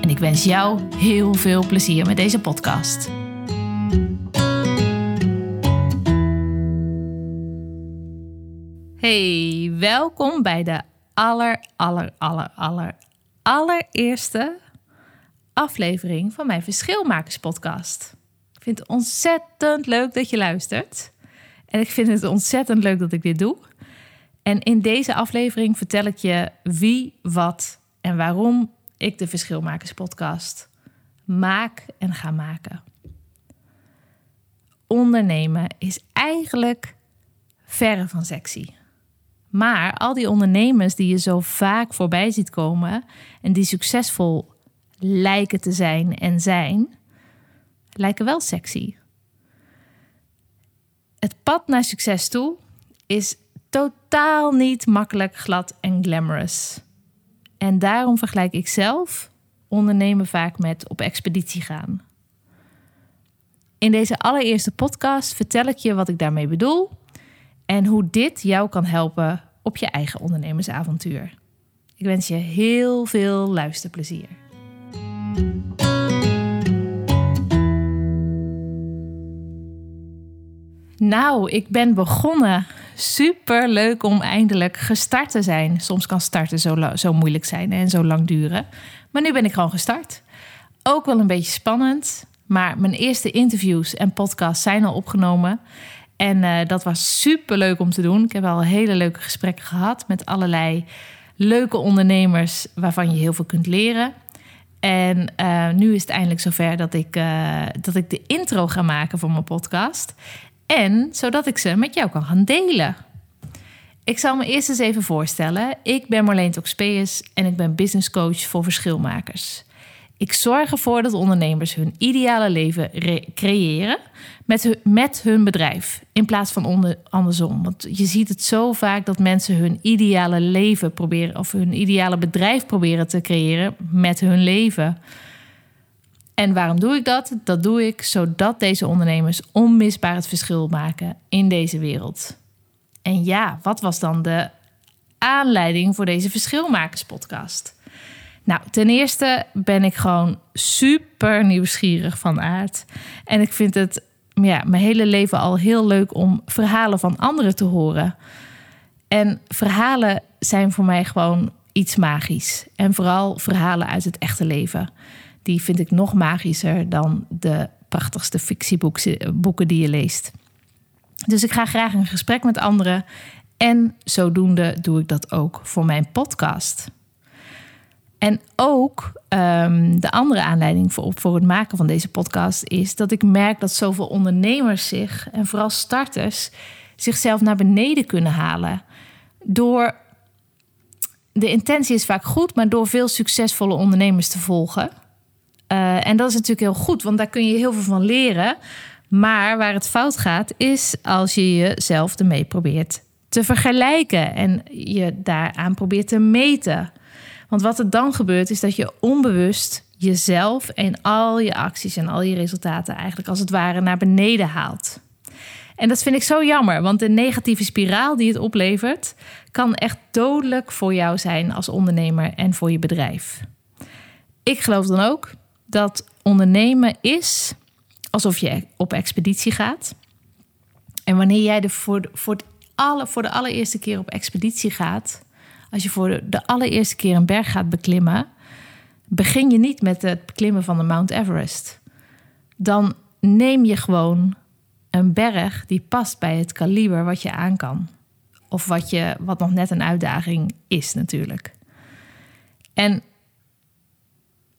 en ik wens jou heel veel plezier met deze podcast. Hey, welkom bij de aller, aller, aller, aller, allereerste aflevering van mijn Verschilmakers podcast. Ik vind het ontzettend leuk dat je luistert. En ik vind het ontzettend leuk dat ik dit doe. En in deze aflevering vertel ik je wie, wat en waarom ik de Verschilmakers podcast maak en ga maken. Ondernemen is eigenlijk verre van sexy. Maar al die ondernemers die je zo vaak voorbij ziet komen en die succesvol lijken te zijn en zijn, lijken wel sexy. Het pad naar succes toe is totaal niet makkelijk, glad en glamorous. En daarom vergelijk ik zelf ondernemen vaak met op expeditie gaan. In deze allereerste podcast vertel ik je wat ik daarmee bedoel en hoe dit jou kan helpen op je eigen ondernemersavontuur. Ik wens je heel veel luisterplezier. Nou, ik ben begonnen. Super leuk om eindelijk gestart te zijn. Soms kan starten zo, zo moeilijk zijn en zo lang duren. Maar nu ben ik gewoon gestart. Ook wel een beetje spannend. Maar mijn eerste interviews en podcasts zijn al opgenomen. En uh, dat was super leuk om te doen. Ik heb al hele leuke gesprekken gehad met allerlei leuke ondernemers waarvan je heel veel kunt leren. En uh, nu is het eindelijk zover dat ik, uh, dat ik de intro ga maken voor mijn podcast. En zodat ik ze met jou kan gaan delen. Ik zal me eerst eens even voorstellen. Ik ben Marleen Toxpeus en ik ben business coach voor verschilmakers. Ik zorg ervoor dat ondernemers hun ideale leven creëren met hun, met hun bedrijf. In plaats van andersom. Want je ziet het zo vaak dat mensen hun ideale leven proberen, of hun ideale bedrijf proberen te creëren met hun leven. En waarom doe ik dat? Dat doe ik zodat deze ondernemers onmisbaar het verschil maken in deze wereld. En ja, wat was dan de aanleiding voor deze Verschilmakerspodcast? Nou, ten eerste ben ik gewoon super nieuwsgierig van aard. En ik vind het ja, mijn hele leven al heel leuk om verhalen van anderen te horen. En verhalen zijn voor mij gewoon iets magisch. En vooral verhalen uit het echte leven die vind ik nog magischer dan de prachtigste fictieboeken die je leest. Dus ik ga graag in gesprek met anderen en zodoende doe ik dat ook voor mijn podcast. En ook um, de andere aanleiding voor, voor het maken van deze podcast is dat ik merk dat zoveel ondernemers zich, en vooral starters, zichzelf naar beneden kunnen halen. Door de intentie is vaak goed, maar door veel succesvolle ondernemers te volgen. Uh, en dat is natuurlijk heel goed, want daar kun je heel veel van leren. Maar waar het fout gaat, is als je jezelf ermee probeert te vergelijken en je daaraan probeert te meten. Want wat er dan gebeurt, is dat je onbewust jezelf en al je acties en al je resultaten eigenlijk als het ware naar beneden haalt. En dat vind ik zo jammer, want de negatieve spiraal die het oplevert, kan echt dodelijk voor jou zijn als ondernemer en voor je bedrijf. Ik geloof dan ook dat ondernemen is alsof je op expeditie gaat. En wanneer jij de voor, de, alle, voor de allereerste keer op expeditie gaat, als je voor de, allereerste keer een berg gaat beklimmen, begin je niet met het beklimmen van de Mount Everest. Dan neem je gewoon een berg die past bij het kaliber wat je aan kan. Of wat, je, wat nog net een uitdaging is, natuurlijk. En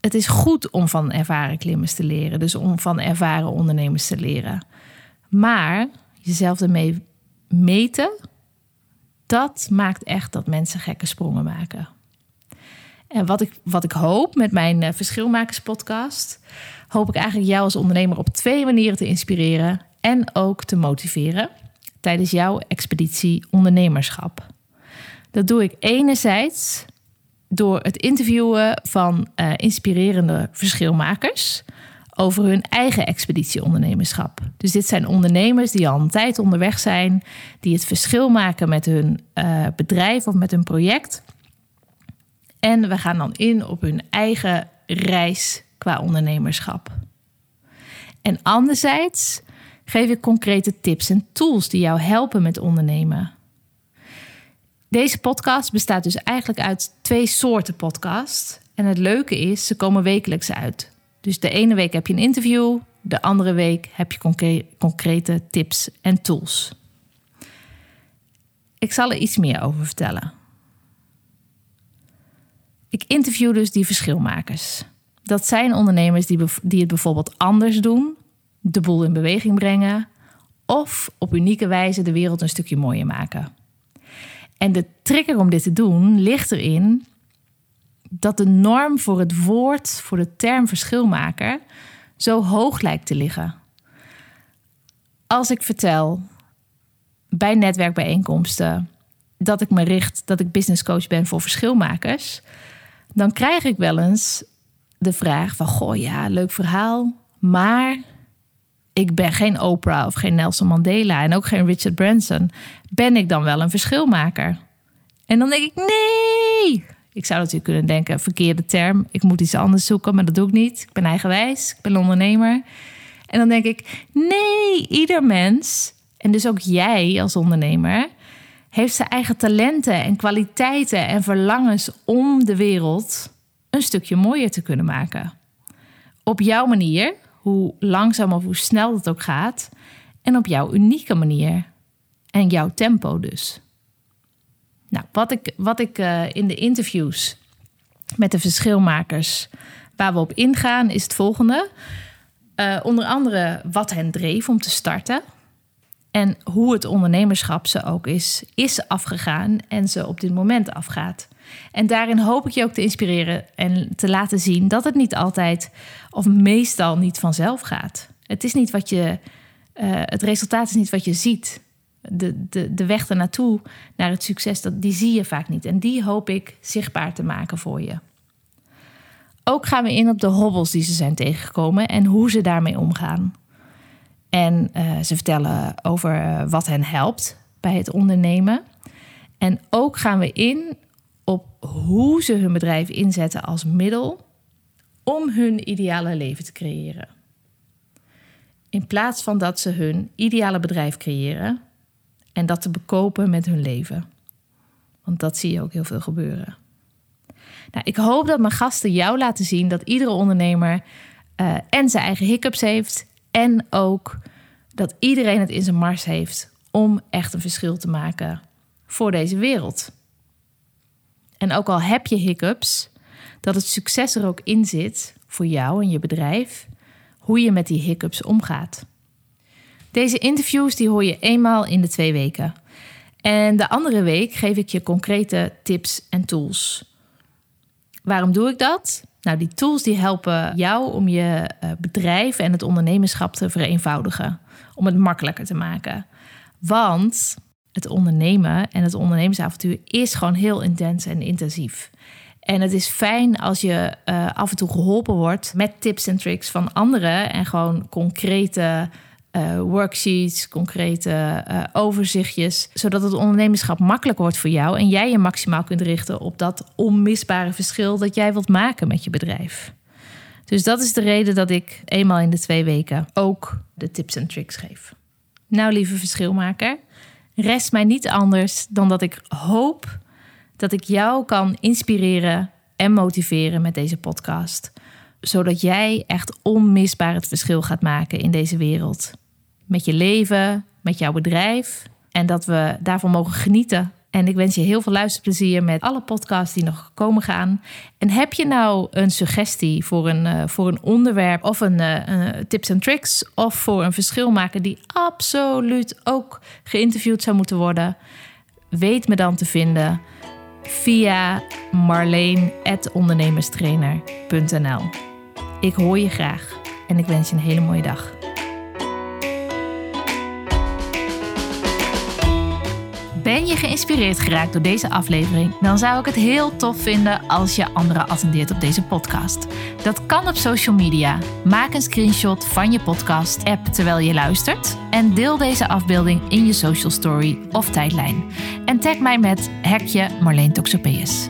het is goed om van ervaren klimmers te leren. Dus om van ervaren ondernemers te leren. Maar jezelf ermee meten, dat maakt echt dat mensen gekke sprongen maken. En wat ik, wat ik hoop met mijn uh, Verschilmakers podcast, hoop ik eigenlijk jou als ondernemer op twee manieren te inspireren en ook te motiveren tijdens jouw expeditie ondernemerschap. Dat doe ik enerzijds door het interviewen van uh, inspirerende verschilmakers over hun eigen expeditie ondernemerschap. Dus dit zijn ondernemers die al een tijd onderweg zijn, die het verschil maken met hun uh, bedrijf of met hun project. En we gaan dan in op hun eigen reis qua ondernemerschap. En anderzijds geef ik concrete tips en tools die jou helpen met ondernemen. Deze podcast bestaat dus eigenlijk uit twee soorten podcast. En het leuke is, ze komen wekelijks uit. Dus de ene week heb je een interview, de andere week heb je concrete tips en tools. Ik zal er iets meer over vertellen. Ik interview dus die verschilmakers. Dat zijn ondernemers die, die het bijvoorbeeld anders doen, de boel in beweging brengen of op unieke wijze de wereld een stukje mooier maken. En de trigger om dit te doen ligt erin dat de norm voor het woord, voor de term verschilmaker, zo hoog lijkt te liggen. Als ik vertel bij netwerkbijeenkomsten dat ik me richt, dat ik business coach ben voor verschilmakers, dan krijg ik wel eens de vraag van, goh ja, leuk verhaal, maar ik ben geen Oprah of geen Nelson Mandela en ook geen Richard Branson. Ben ik dan wel een verschilmaker? En dan denk ik, nee. Ik zou natuurlijk kunnen denken, verkeerde term. Ik moet iets anders zoeken, maar dat doe ik niet. Ik ben eigenwijs, ik ben ondernemer. En dan denk ik, nee, ieder mens, en dus ook jij als ondernemer, heeft zijn eigen talenten en kwaliteiten en verlangens om de wereld een stukje mooier te kunnen maken. Op jouw manier, hoe langzaam of hoe snel het ook gaat, en op jouw unieke manier. En jouw tempo dus. Nou, wat ik, wat ik uh, in de interviews met de verschilmakers waar we op ingaan, is het volgende. Uh, onder andere wat hen dreef om te starten. En hoe het ondernemerschap ze ook is, is afgegaan en ze op dit moment afgaat. En daarin hoop ik je ook te inspireren en te laten zien dat het niet altijd of meestal niet vanzelf gaat. Het is niet wat je, uh, het resultaat is niet wat je ziet. De, de, de weg ernaartoe, naar het succes, dat, die zie je vaak niet. En die hoop ik zichtbaar te maken voor je. Ook gaan we in op de hobbels die ze zijn tegengekomen en hoe ze daarmee omgaan. En uh, ze vertellen over uh, wat hen helpt bij het ondernemen. En ook gaan we in op hoe ze hun bedrijf inzetten als middel om hun ideale leven te creëren. In plaats van dat ze hun ideale bedrijf creëren en dat te bekopen met hun leven. Want dat zie je ook heel veel gebeuren. Nou, ik hoop dat mijn gasten jou laten zien dat iedere ondernemer uh, en zijn eigen hiccups heeft en ook dat iedereen het in zijn mars heeft om echt een verschil te maken voor deze wereld. En ook al heb je hiccups, dat het succes er ook in zit voor jou en je bedrijf, hoe je met die hiccups omgaat. Deze interviews die hoor je eenmaal in de twee weken. En de andere week geef ik je concrete tips en tools. Waarom doe ik dat? Nou, die tools die helpen jou om je eh, bedrijf en het ondernemerschap te vereenvoudigen. Om het makkelijker te maken. Want het ondernemen en het ondernemersavontuur is gewoon heel intens en intensief. En het is fijn als je uh, af en toe geholpen wordt met tips en tricks van anderen en gewoon concrete uh, worksheets, concrete uh, overzichtjes, zodat het ondernemerschap makkelijker wordt voor jou en jij je maximaal kunt richten op dat onmisbare verschil dat jij wilt maken met je bedrijf. Dus dat is de reden dat ik eenmaal in de twee weken ook de tips en tricks geef. Nou, lieve verschilmaker, rest mij niet anders dan dat ik hoop dat ik jou kan inspireren en motiveren met deze podcast. Zodat jij echt onmisbaar het verschil gaat maken in deze wereld. Met je leven, met jouw bedrijf. En dat we daarvan mogen genieten en ik wens je heel veel luisterplezier met alle podcasts die nog komen gaan. En heb je nou een suggestie voor een, uh, voor een onderwerp of een uh, tips en tricks of voor een verschil maken die absoluut ook geïnterviewd zou moeten worden? Weet me dan te vinden. via marleen.ondernemerstrainer.nl. Ik hoor je graag en ik wens je een hele mooie dag. Ben je geïnspireerd geraakt door deze aflevering? Dan zou ik het heel tof vinden als je anderen attendeert op deze podcast. Dat kan op social media. Maak een screenshot van je podcast-app terwijl je luistert en deel deze afbeelding in je social story of tijdlijn. En tag mij met hekje Marleen Toxopeus.